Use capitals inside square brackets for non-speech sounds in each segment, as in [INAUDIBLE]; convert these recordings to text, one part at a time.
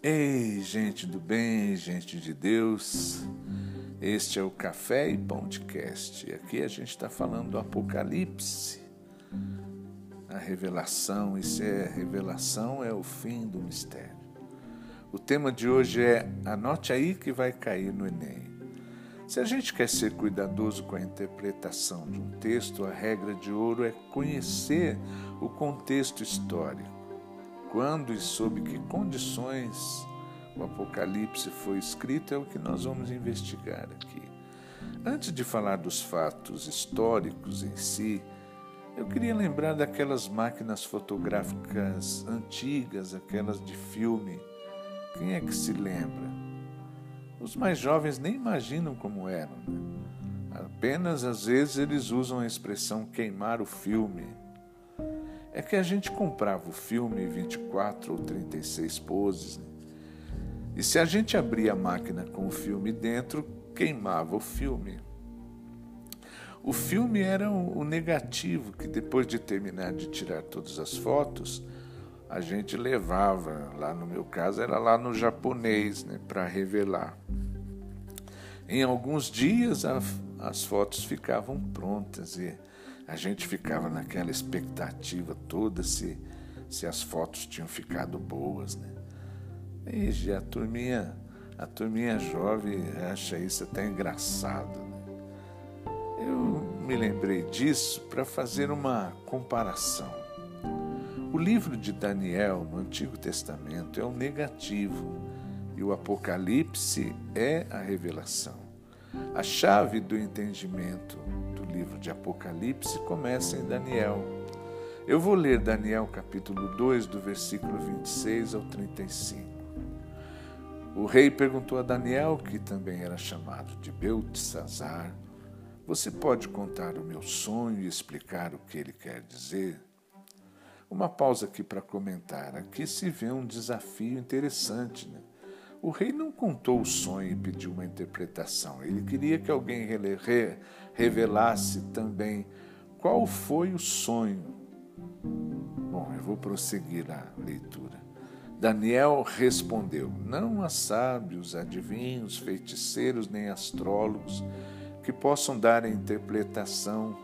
Ei, gente do bem, gente de Deus, este é o Café e Podcast. Aqui a gente está falando do Apocalipse, a revelação, e se é revelação, é o fim do mistério. O tema de hoje é Anote aí que vai cair no Enem. Se a gente quer ser cuidadoso com a interpretação de um texto, a regra de ouro é conhecer o contexto histórico quando e sob que condições o Apocalipse foi escrito é o que nós vamos investigar aqui. Antes de falar dos fatos históricos em si, eu queria lembrar daquelas máquinas fotográficas antigas, aquelas de filme. Quem é que se lembra? Os mais jovens nem imaginam como eram. Né? Apenas às vezes eles usam a expressão queimar o filme é que a gente comprava o filme 24 ou 36 poses, né? e se a gente abria a máquina com o filme dentro, queimava o filme. O filme era o negativo que depois de terminar de tirar todas as fotos, a gente levava, lá no meu caso era lá no japonês, né, para revelar. Em alguns dias a, as fotos ficavam prontas e a gente ficava naquela expectativa toda se, se as fotos tinham ficado boas, né? E a turminha, a turminha jovem acha isso até engraçado. Né? Eu me lembrei disso para fazer uma comparação. O livro de Daniel no Antigo Testamento é o negativo e o Apocalipse é a revelação. A chave do entendimento livro de Apocalipse começa em Daniel. Eu vou ler Daniel capítulo 2, do versículo 26 ao 35. O rei perguntou a Daniel, que também era chamado de Beltesazar, Você pode contar o meu sonho e explicar o que ele quer dizer? Uma pausa aqui para comentar. Aqui se vê um desafio interessante. Né? O rei não contou o sonho e pediu uma interpretação. Ele queria que alguém revelasse também qual foi o sonho. Bom, eu vou prosseguir a leitura. Daniel respondeu: Não há sábios, adivinhos, feiticeiros nem astrólogos que possam dar a interpretação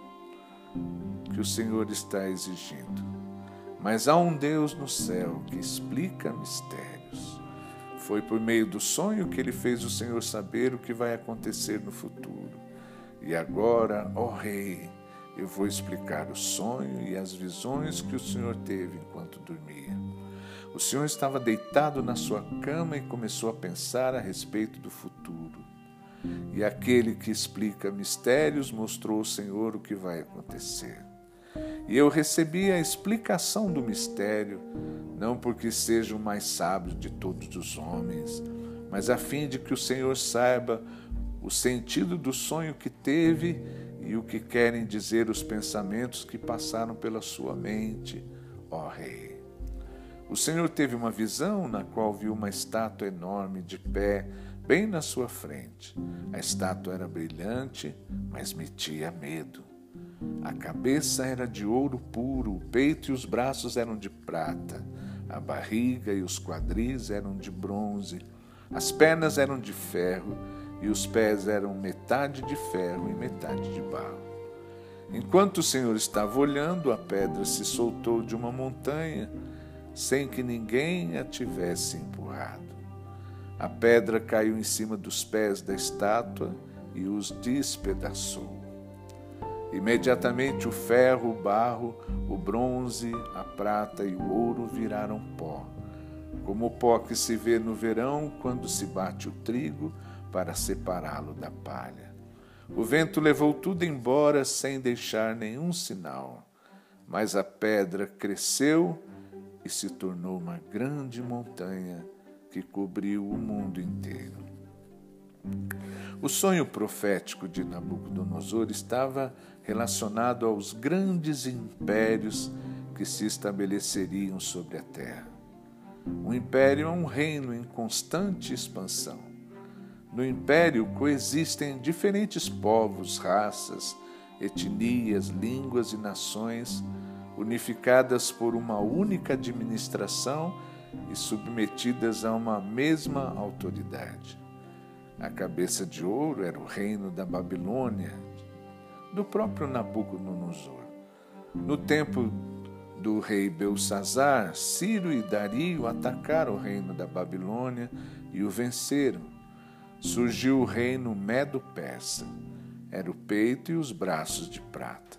que o Senhor está exigindo. Mas há um Deus no céu que explica mistérios. Foi por meio do sonho que ele fez o Senhor saber o que vai acontecer no futuro. E agora, ó Rei, eu vou explicar o sonho e as visões que o Senhor teve enquanto dormia. O Senhor estava deitado na sua cama e começou a pensar a respeito do futuro. E aquele que explica mistérios mostrou ao Senhor o que vai acontecer. E eu recebi a explicação do mistério, não porque seja o mais sábio de todos os homens, mas a fim de que o Senhor saiba o sentido do sonho que teve e o que querem dizer os pensamentos que passaram pela sua mente, ó Rei. O Senhor teve uma visão na qual viu uma estátua enorme de pé bem na sua frente. A estátua era brilhante, mas metia medo. A cabeça era de ouro puro, o peito e os braços eram de prata, a barriga e os quadris eram de bronze, as pernas eram de ferro e os pés eram metade de ferro e metade de barro. Enquanto o Senhor estava olhando, a pedra se soltou de uma montanha, sem que ninguém a tivesse empurrado. A pedra caiu em cima dos pés da estátua e os despedaçou. Imediatamente o ferro, o barro, o bronze, a prata e o ouro viraram pó, como o pó que se vê no verão quando se bate o trigo para separá-lo da palha. O vento levou tudo embora sem deixar nenhum sinal, mas a pedra cresceu e se tornou uma grande montanha que cobriu o mundo inteiro. O sonho profético de Nabucodonosor estava relacionado aos grandes impérios que se estabeleceriam sobre a terra. O império é um reino em constante expansão. No império coexistem diferentes povos, raças, etnias, línguas e nações unificadas por uma única administração e submetidas a uma mesma autoridade. A cabeça de ouro era o reino da Babilônia, do próprio Nabucodonosor. No tempo do rei Belsazar, Ciro e Dario atacaram o reino da Babilônia e o venceram. Surgiu o reino Medo-Persa. Era o peito e os braços de prata.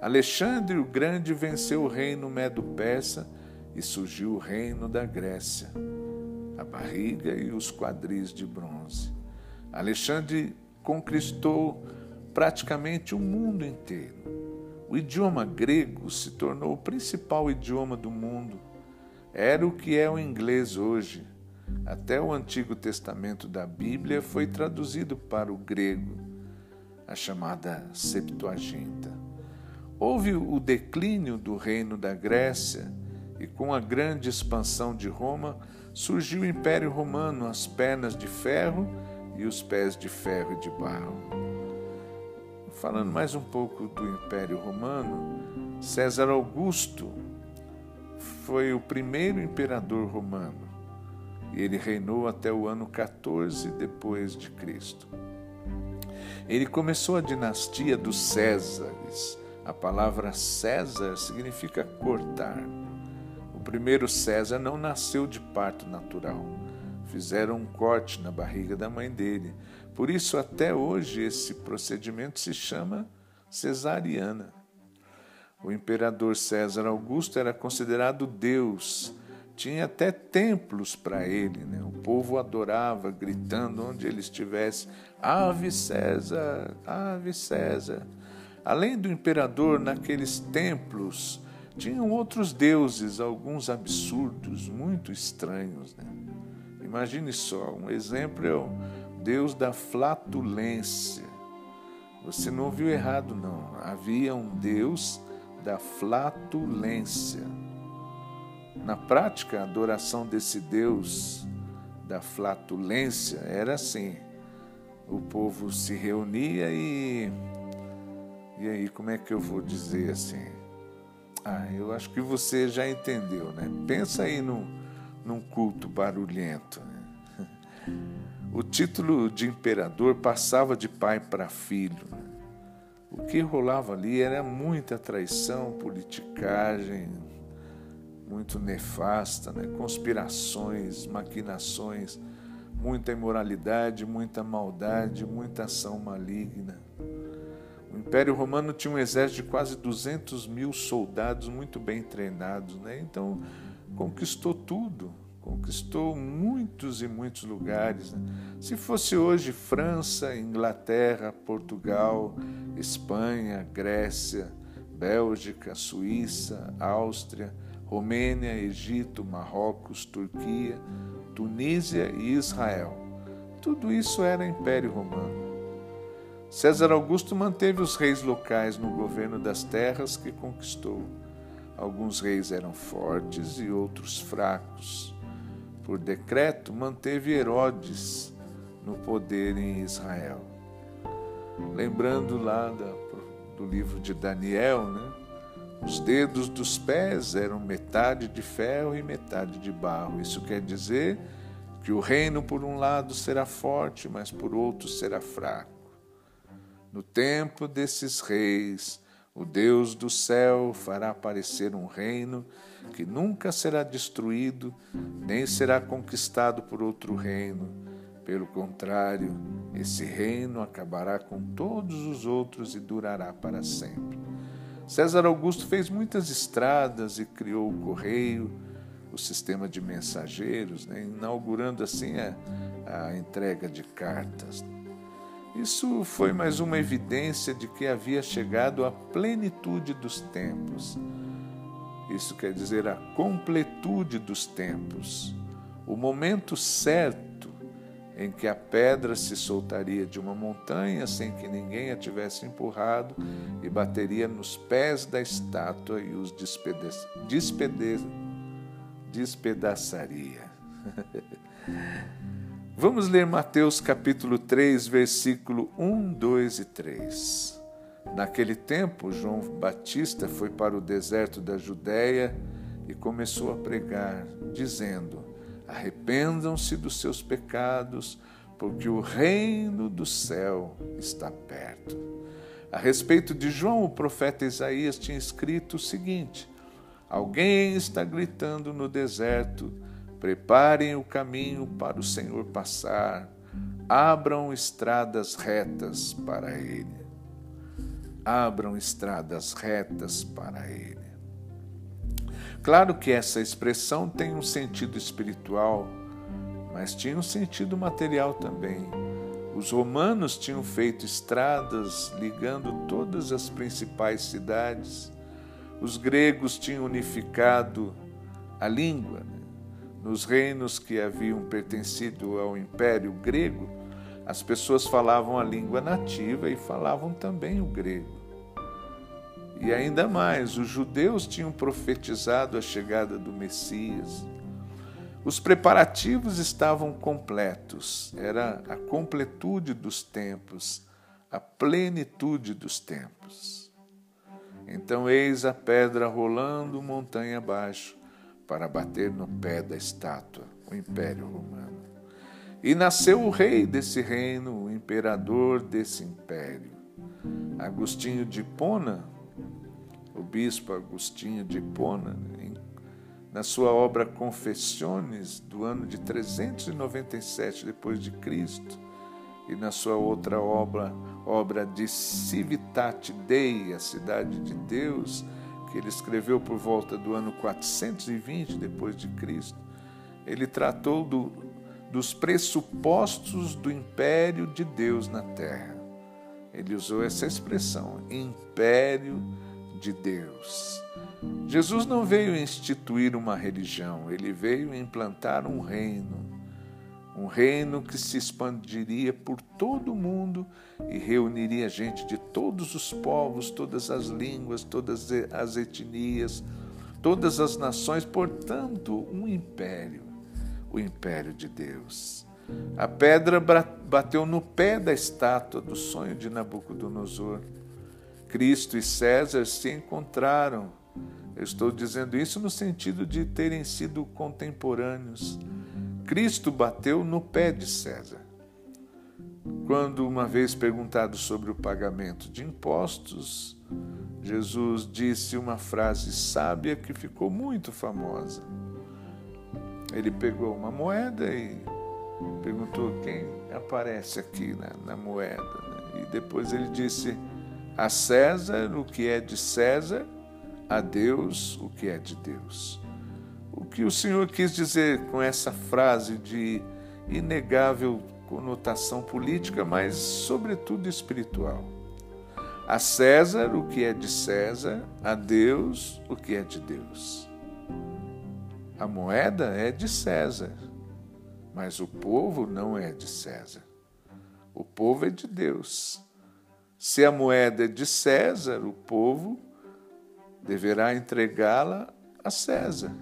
Alexandre o Grande venceu o reino Medo-Persa e surgiu o reino da Grécia, a barriga e os quadris de bronze. Alexandre conquistou praticamente o mundo inteiro. O idioma grego se tornou o principal idioma do mundo. Era o que é o inglês hoje. Até o Antigo Testamento da Bíblia foi traduzido para o grego, a chamada Septuaginta. Houve o declínio do reino da Grécia e, com a grande expansão de Roma, surgiu o Império Romano, as pernas de ferro e os pés de ferro e de barro. Falando mais um pouco do Império Romano, César Augusto foi o primeiro imperador romano ele reinou até o ano 14 depois de Cristo. Ele começou a dinastia dos Césares. A palavra César significa cortar. O primeiro César não nasceu de parto natural. Fizeram um corte na barriga da mãe dele por isso, até hoje, esse procedimento se chama cesariana. O imperador César Augusto era considerado Deus, tinha até templos para ele. Né? O povo adorava, gritando onde ele estivesse: Ave César, Ave César. Além do imperador, naqueles templos tinham outros deuses, alguns absurdos, muito estranhos. Né? Imagine só, um exemplo é o Deus da flatulência. Você não ouviu errado, não. Havia um Deus da flatulência. Na prática, a adoração desse Deus da flatulência era assim: o povo se reunia e. E aí, como é que eu vou dizer assim? Ah, eu acho que você já entendeu, né? Pensa aí num, num culto barulhento. Né? [LAUGHS] O título de imperador passava de pai para filho. O que rolava ali era muita traição, politicagem, muito nefasta, né? conspirações, maquinações, muita imoralidade, muita maldade, muita ação maligna. O Império Romano tinha um exército de quase 200 mil soldados muito bem treinados, né? então conquistou tudo conquistou muitos e muitos lugares. Né? Se fosse hoje França, Inglaterra, Portugal, Espanha, Grécia, Bélgica, Suíça, Áustria, Romênia, Egito, Marrocos, Turquia, Tunísia e Israel. Tudo isso era Império Romano. César Augusto manteve os reis locais no governo das terras que conquistou. Alguns reis eram fortes e outros fracos por decreto, manteve Herodes no poder em Israel. Lembrando lá do livro de Daniel, né? Os dedos dos pés eram metade de ferro e metade de barro. Isso quer dizer que o reino, por um lado, será forte, mas por outro será fraco. No tempo desses reis, o Deus do céu fará aparecer um reino que nunca será destruído, nem será conquistado por outro reino. Pelo contrário, esse reino acabará com todos os outros e durará para sempre. César Augusto fez muitas estradas e criou o correio, o sistema de mensageiros, né, inaugurando assim a, a entrega de cartas. Isso foi mais uma evidência de que havia chegado a plenitude dos tempos isso quer dizer a completude dos tempos, o momento certo em que a pedra se soltaria de uma montanha sem que ninguém a tivesse empurrado e bateria nos pés da estátua e os despede despede despedaçaria. [LAUGHS] Vamos ler Mateus capítulo 3, versículo 1, 2 e 3. Naquele tempo, João Batista foi para o deserto da Judéia e começou a pregar, dizendo: Arrependam-se dos seus pecados, porque o reino do céu está perto. A respeito de João, o profeta Isaías tinha escrito o seguinte: Alguém está gritando no deserto: Preparem o caminho para o Senhor passar, abram estradas retas para ele. Abram estradas retas para ele. Claro que essa expressão tem um sentido espiritual, mas tinha um sentido material também. Os romanos tinham feito estradas ligando todas as principais cidades. Os gregos tinham unificado a língua. Né? Nos reinos que haviam pertencido ao Império Grego, as pessoas falavam a língua nativa e falavam também o grego. E ainda mais, os judeus tinham profetizado a chegada do Messias. Os preparativos estavam completos, era a completude dos tempos, a plenitude dos tempos. Então, eis a pedra rolando montanha abaixo para bater no pé da estátua, o Império Romano. E nasceu o rei desse reino, o imperador desse império. Agostinho de Hipona, o bispo Agostinho de Hipona, na sua obra Confessiones, do ano de 397 depois de Cristo, e na sua outra obra, obra de Civitate Dei, a cidade de Deus, que ele escreveu por volta do ano 420 depois de Cristo, ele tratou do, dos pressupostos do império de Deus na terra. Ele usou essa expressão, império de Deus. Jesus não veio instituir uma religião, ele veio implantar um reino. Um reino que se expandiria por todo o mundo e reuniria gente de todos os povos, todas as línguas, todas as etnias, todas as nações, portanto, um império, o império de Deus. A pedra bateu no pé da estátua do sonho de Nabucodonosor. Cristo e César se encontraram. Eu estou dizendo isso no sentido de terem sido contemporâneos. Cristo bateu no pé de César. Quando, uma vez perguntado sobre o pagamento de impostos, Jesus disse uma frase sábia que ficou muito famosa. Ele pegou uma moeda e perguntou quem aparece aqui na, na moeda. E depois ele disse a César o que é de César, a Deus o que é de Deus. O que o Senhor quis dizer com essa frase de inegável conotação política, mas sobretudo espiritual? A César o que é de César, a Deus o que é de Deus. A moeda é de César, mas o povo não é de César. O povo é de Deus. Se a moeda é de César, o povo deverá entregá-la a César.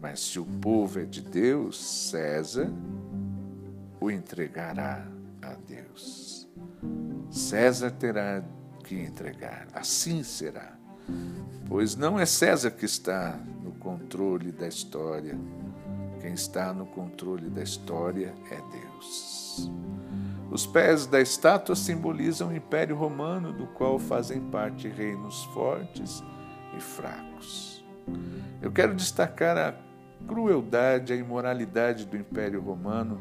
Mas se o povo é de Deus, César o entregará a Deus. César terá que entregar, assim será. Pois não é César que está no controle da história, quem está no controle da história é Deus. Os pés da estátua simbolizam o Império Romano, do qual fazem parte reinos fortes e fracos. Eu quero destacar a crueldade, a imoralidade do Império Romano,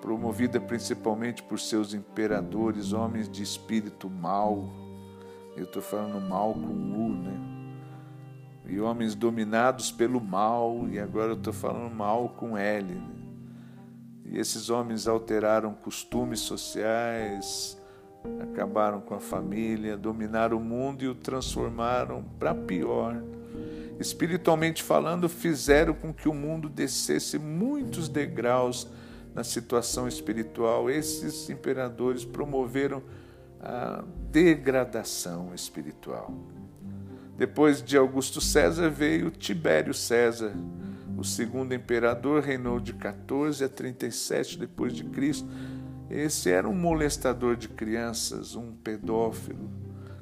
promovida principalmente por seus imperadores, homens de espírito mau. Eu estou falando mal com U, né? E homens dominados pelo mal, e agora eu estou falando mal com L. Né? E esses homens alteraram costumes sociais, acabaram com a família, dominaram o mundo e o transformaram para pior. Espiritualmente falando, fizeram com que o mundo descesse muitos degraus na situação espiritual. Esses imperadores promoveram a degradação espiritual. Depois de Augusto César veio Tibério César, o segundo imperador reinou de 14 a 37 depois de Cristo. Esse era um molestador de crianças, um pedófilo.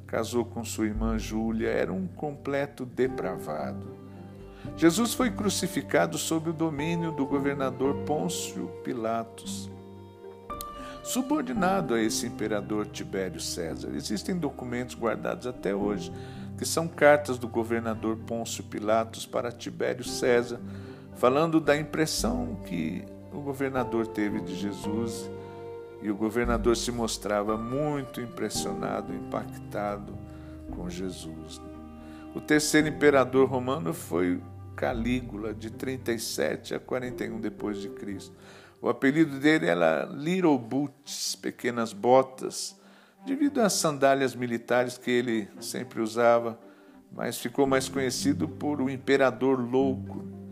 Casou com sua irmã Júlia, era um completo depravado. Jesus foi crucificado sob o domínio do governador Pôncio Pilatos, subordinado a esse imperador Tibério César. Existem documentos guardados até hoje que são cartas do governador Pôncio Pilatos para Tibério César, falando da impressão que o governador teve de Jesus e o governador se mostrava muito impressionado, impactado com Jesus. O terceiro imperador romano foi Calígula, de 37 a 41 depois de Cristo. O apelido dele era Little Boots, pequenas botas, devido às sandálias militares que ele sempre usava, mas ficou mais conhecido por o imperador louco.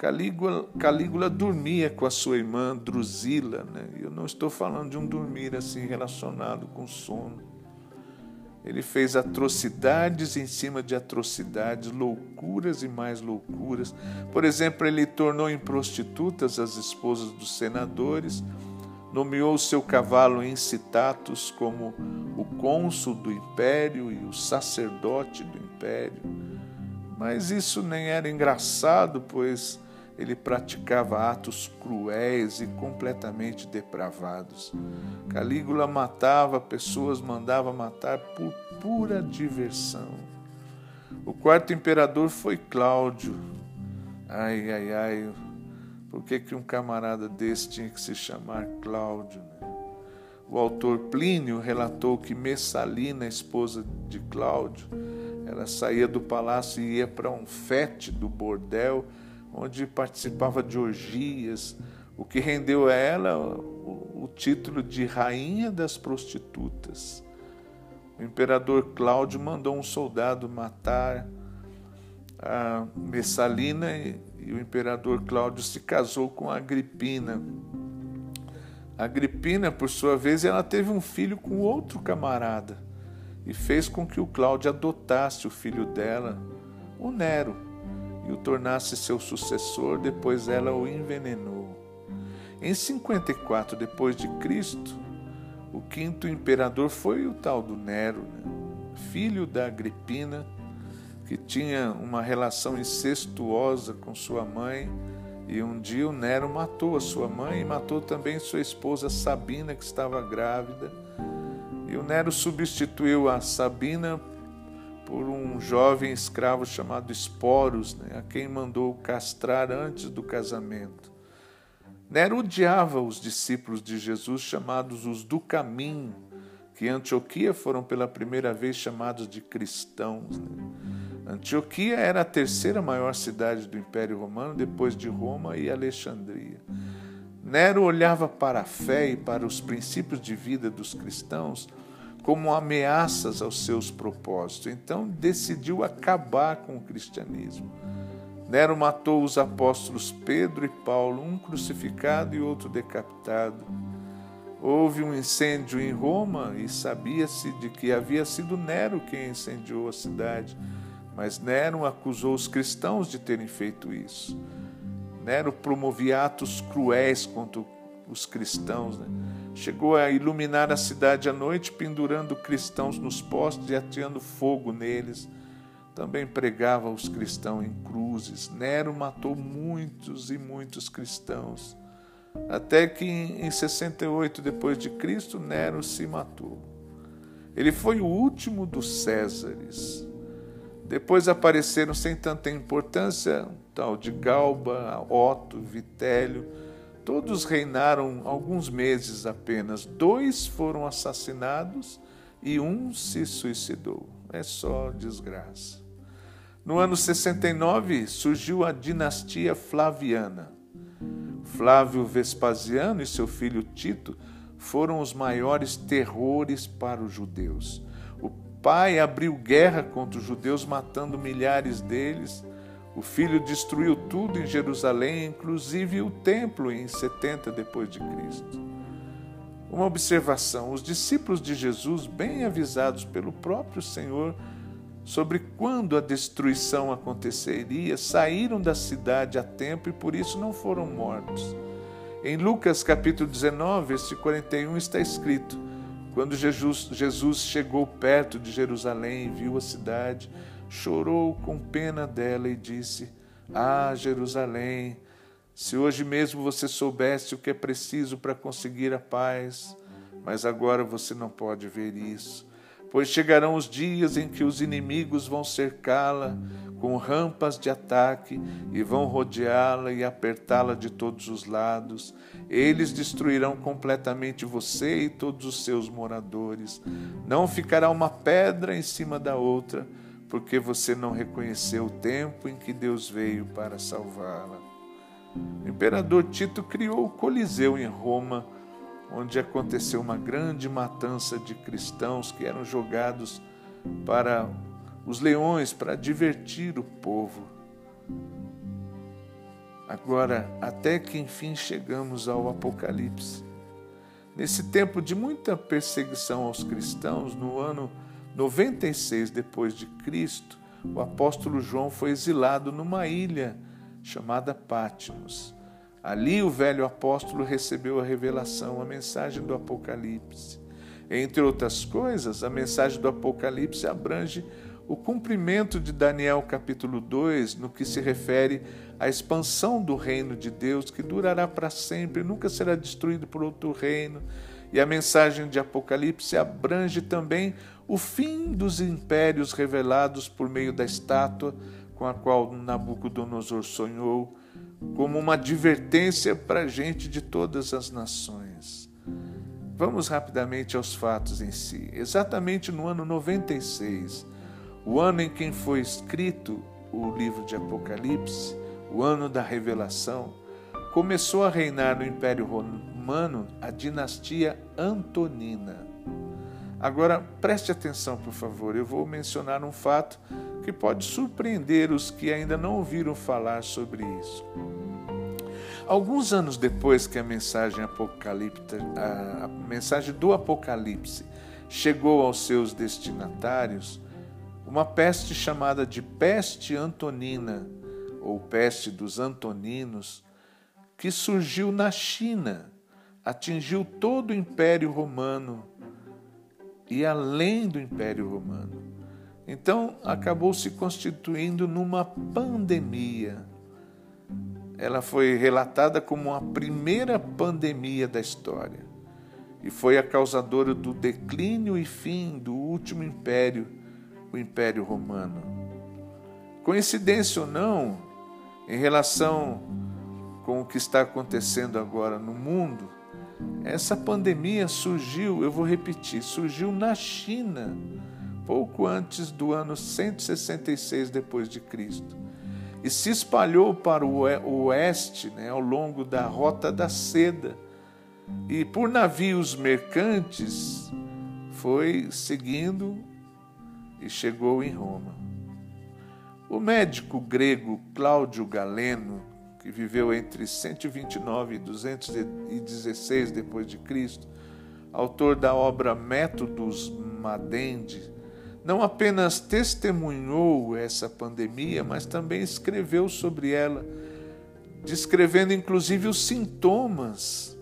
Calígula, Calígula dormia com a sua irmã Drusila, né? eu não estou falando de um dormir assim relacionado com sono. Ele fez atrocidades em cima de atrocidades, loucuras e mais loucuras. Por exemplo, ele tornou em prostitutas as esposas dos senadores, nomeou seu cavalo Incitatus como o cônsul do império e o sacerdote do império. Mas isso nem era engraçado, pois ele praticava atos cruéis e completamente depravados. Calígula matava pessoas, mandava matar por pura diversão. O quarto imperador foi Cláudio. Ai, ai, ai, por que, que um camarada desse tinha que se chamar Cláudio? Né? O autor Plínio relatou que Messalina, esposa de Cláudio, ela saía do palácio e ia para um fete do bordel onde participava de orgias, o que rendeu a ela o, o título de Rainha das Prostitutas. O imperador Cláudio mandou um soldado matar a Messalina e, e o imperador Cláudio se casou com Agripina. Agripina, por sua vez, ela teve um filho com outro camarada e fez com que o Cláudio adotasse o filho dela, o Nero e o tornasse seu sucessor, depois ela o envenenou. Em 54 depois de Cristo, o quinto imperador foi o tal do Nero, né? filho da Agripina, que tinha uma relação incestuosa com sua mãe, e um dia o Nero matou a sua mãe e matou também sua esposa Sabina, que estava grávida. E o Nero substituiu a Sabina por um jovem escravo chamado Esporos, né, a quem mandou castrar antes do casamento. Nero odiava os discípulos de Jesus chamados os do caminho, que em Antioquia foram pela primeira vez chamados de cristãos. Né? Antioquia era a terceira maior cidade do Império Romano, depois de Roma e Alexandria. Nero olhava para a fé e para os princípios de vida dos cristãos como ameaças aos seus propósitos. Então decidiu acabar com o cristianismo. Nero matou os apóstolos Pedro e Paulo, um crucificado e outro decapitado. Houve um incêndio em Roma e sabia-se de que havia sido Nero quem incendiou a cidade, mas Nero acusou os cristãos de terem feito isso. Nero promovia atos cruéis contra os cristãos. Né? Chegou a iluminar a cidade à noite, pendurando cristãos nos postes e ateando fogo neles. Também pregava os cristãos em cruzes. Nero matou muitos e muitos cristãos. Até que em 68 depois de Cristo, Nero se matou. Ele foi o último dos Césares. Depois apareceram sem tanta importância, tal de Galba, Otto, Vitélio, Todos reinaram alguns meses apenas. Dois foram assassinados e um se suicidou. É só desgraça. No ano 69 surgiu a dinastia Flaviana. Flávio Vespasiano e seu filho Tito foram os maiores terrores para os judeus. O pai abriu guerra contra os judeus, matando milhares deles o filho destruiu tudo em Jerusalém, inclusive o templo em 70 depois de Cristo. Uma observação: os discípulos de Jesus, bem avisados pelo próprio Senhor sobre quando a destruição aconteceria, saíram da cidade a tempo e por isso não foram mortos. Em Lucas capítulo 19, versículo 41 está escrito: Quando Jesus, Jesus chegou perto de Jerusalém e viu a cidade, chorou com pena dela e disse: Ah, Jerusalém, se hoje mesmo você soubesse o que é preciso para conseguir a paz, mas agora você não pode ver isso, pois chegarão os dias em que os inimigos vão cercá-la com rampas de ataque e vão rodeá-la e apertá-la de todos os lados. Eles destruirão completamente você e todos os seus moradores. Não ficará uma pedra em cima da outra, porque você não reconheceu o tempo em que Deus veio para salvá-la. O imperador Tito criou o Coliseu em Roma, onde aconteceu uma grande matança de cristãos que eram jogados para os leões para divertir o povo. Agora, até que enfim chegamos ao Apocalipse. Nesse tempo de muita perseguição aos cristãos, no ano 96 depois de Cristo, o apóstolo João foi exilado numa ilha chamada Patmos. Ali o velho apóstolo recebeu a revelação, a mensagem do Apocalipse. Entre outras coisas, a mensagem do Apocalipse abrange o cumprimento de Daniel capítulo 2 no que se refere à expansão do reino de Deus, que durará para sempre, nunca será destruído por outro reino. E a mensagem de Apocalipse abrange também o fim dos impérios revelados por meio da estátua com a qual Nabucodonosor sonhou, como uma advertência para a gente de todas as nações. Vamos rapidamente aos fatos em si. Exatamente no ano 96, o ano em que foi escrito o livro de Apocalipse, o ano da revelação, começou a reinar no Império Romano a dinastia Antonina. Agora, preste atenção, por favor, eu vou mencionar um fato que pode surpreender os que ainda não ouviram falar sobre isso. Alguns anos depois que a mensagem a mensagem do Apocalipse chegou aos seus destinatários, uma peste chamada de peste antonina, ou peste dos antoninos, que surgiu na China, atingiu todo o Império Romano e além do Império Romano. Então, acabou se constituindo numa pandemia. Ela foi relatada como a primeira pandemia da história e foi a causadora do declínio e fim do último império o Império Romano. Coincidência ou não, em relação com o que está acontecendo agora no mundo, essa pandemia surgiu, eu vou repetir, surgiu na China, pouco antes do ano 166 depois de Cristo, e se espalhou para o oeste, né, ao longo da rota da seda, e por navios mercantes foi seguindo e chegou em Roma. O médico grego Cláudio Galeno, que viveu entre 129 e 216 depois de Cristo, autor da obra Métodos Madendi, não apenas testemunhou essa pandemia, mas também escreveu sobre ela, descrevendo inclusive os sintomas.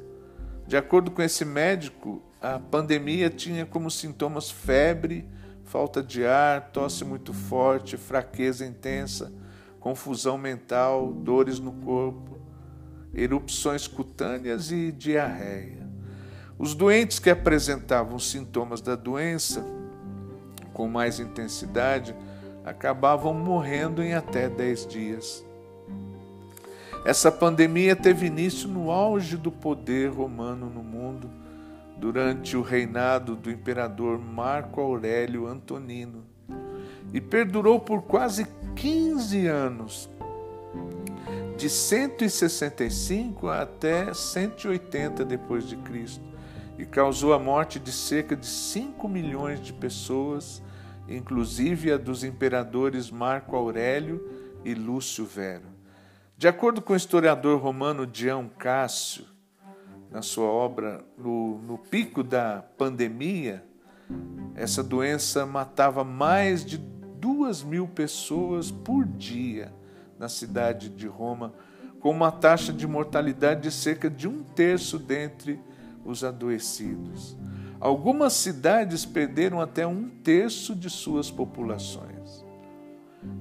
De acordo com esse médico, a pandemia tinha como sintomas febre, falta de ar, tosse muito forte, fraqueza intensa, confusão mental, dores no corpo, erupções cutâneas e diarreia. Os doentes que apresentavam sintomas da doença com mais intensidade acabavam morrendo em até 10 dias. Essa pandemia teve início no auge do poder romano no mundo durante o reinado do imperador Marco Aurélio Antonino e perdurou por quase 15 anos, de 165 até 180 depois de Cristo, e causou a morte de cerca de 5 milhões de pessoas, inclusive a dos imperadores Marco Aurélio e Lúcio Vero. De acordo com o historiador romano Dião Cássio, na sua obra, no, no pico da pandemia, essa doença matava mais de duas mil pessoas por dia na cidade de Roma, com uma taxa de mortalidade de cerca de um terço dentre os adoecidos. Algumas cidades perderam até um terço de suas populações.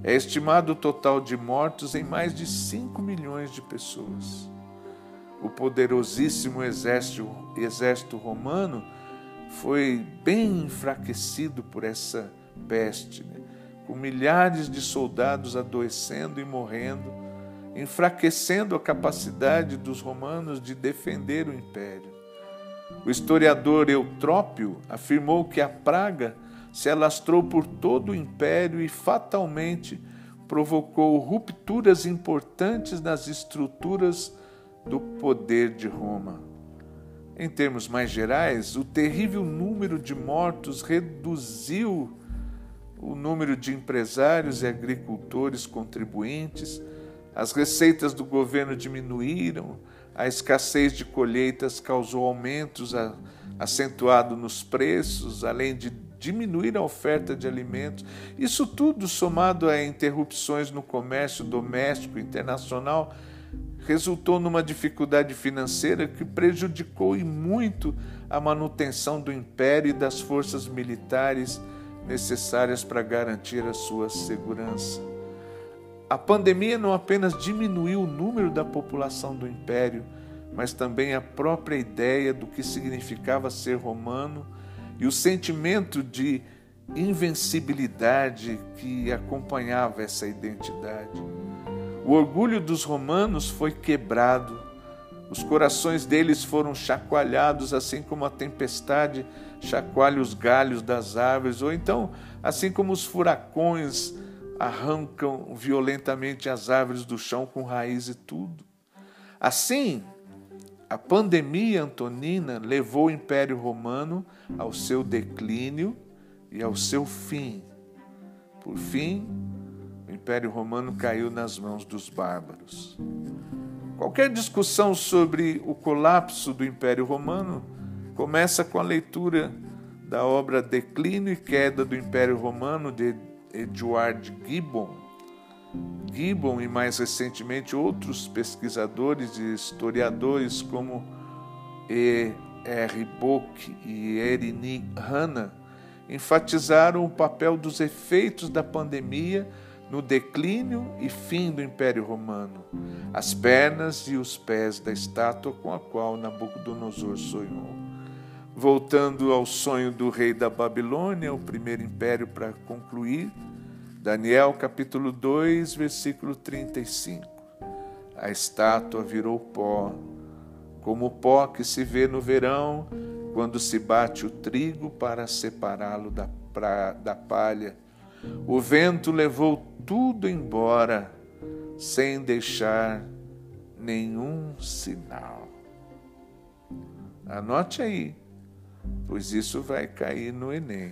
É estimado o total de mortos em mais de 5 milhões de pessoas. O poderosíssimo exército, exército romano foi bem enfraquecido por essa peste, né? Com milhares de soldados adoecendo e morrendo, enfraquecendo a capacidade dos romanos de defender o império. O historiador Eutrópio afirmou que a praga se alastrou por todo o império e fatalmente provocou rupturas importantes nas estruturas do poder de Roma. Em termos mais gerais, o terrível número de mortos reduziu o número de empresários e agricultores contribuintes, as receitas do governo diminuíram, a escassez de colheitas causou aumentos acentuados nos preços, além de diminuir a oferta de alimentos. Isso tudo, somado a interrupções no comércio doméstico internacional, resultou numa dificuldade financeira que prejudicou e muito a manutenção do império e das forças militares necessárias para garantir a sua segurança. A pandemia não apenas diminuiu o número da população do império, mas também a própria ideia do que significava ser romano e o sentimento de invencibilidade que acompanhava essa identidade. O orgulho dos romanos foi quebrado, os corações deles foram chacoalhados, assim como a tempestade chacoalha os galhos das árvores, ou então, assim como os furacões arrancam violentamente as árvores do chão com raiz e tudo. Assim, a pandemia antonina levou o Império Romano ao seu declínio e ao seu fim. Por fim, o Império Romano caiu nas mãos dos bárbaros. Qualquer discussão sobre o colapso do Império Romano começa com a leitura da obra Declínio e Queda do Império Romano de Edward Gibbon. Gibbon e mais recentemente outros pesquisadores e historiadores como E. R. Bock e Erini Hanna enfatizaram o papel dos efeitos da pandemia no declínio e fim do Império Romano, as pernas e os pés da estátua com a qual Nabucodonosor sonhou. Voltando ao sonho do rei da Babilônia, o primeiro império para concluir, Daniel capítulo 2, versículo 35. A estátua virou pó, como o pó que se vê no verão, quando se bate o trigo para separá-lo da, da palha. O vento levou tudo embora, sem deixar nenhum sinal. Anote aí, pois isso vai cair no Enem.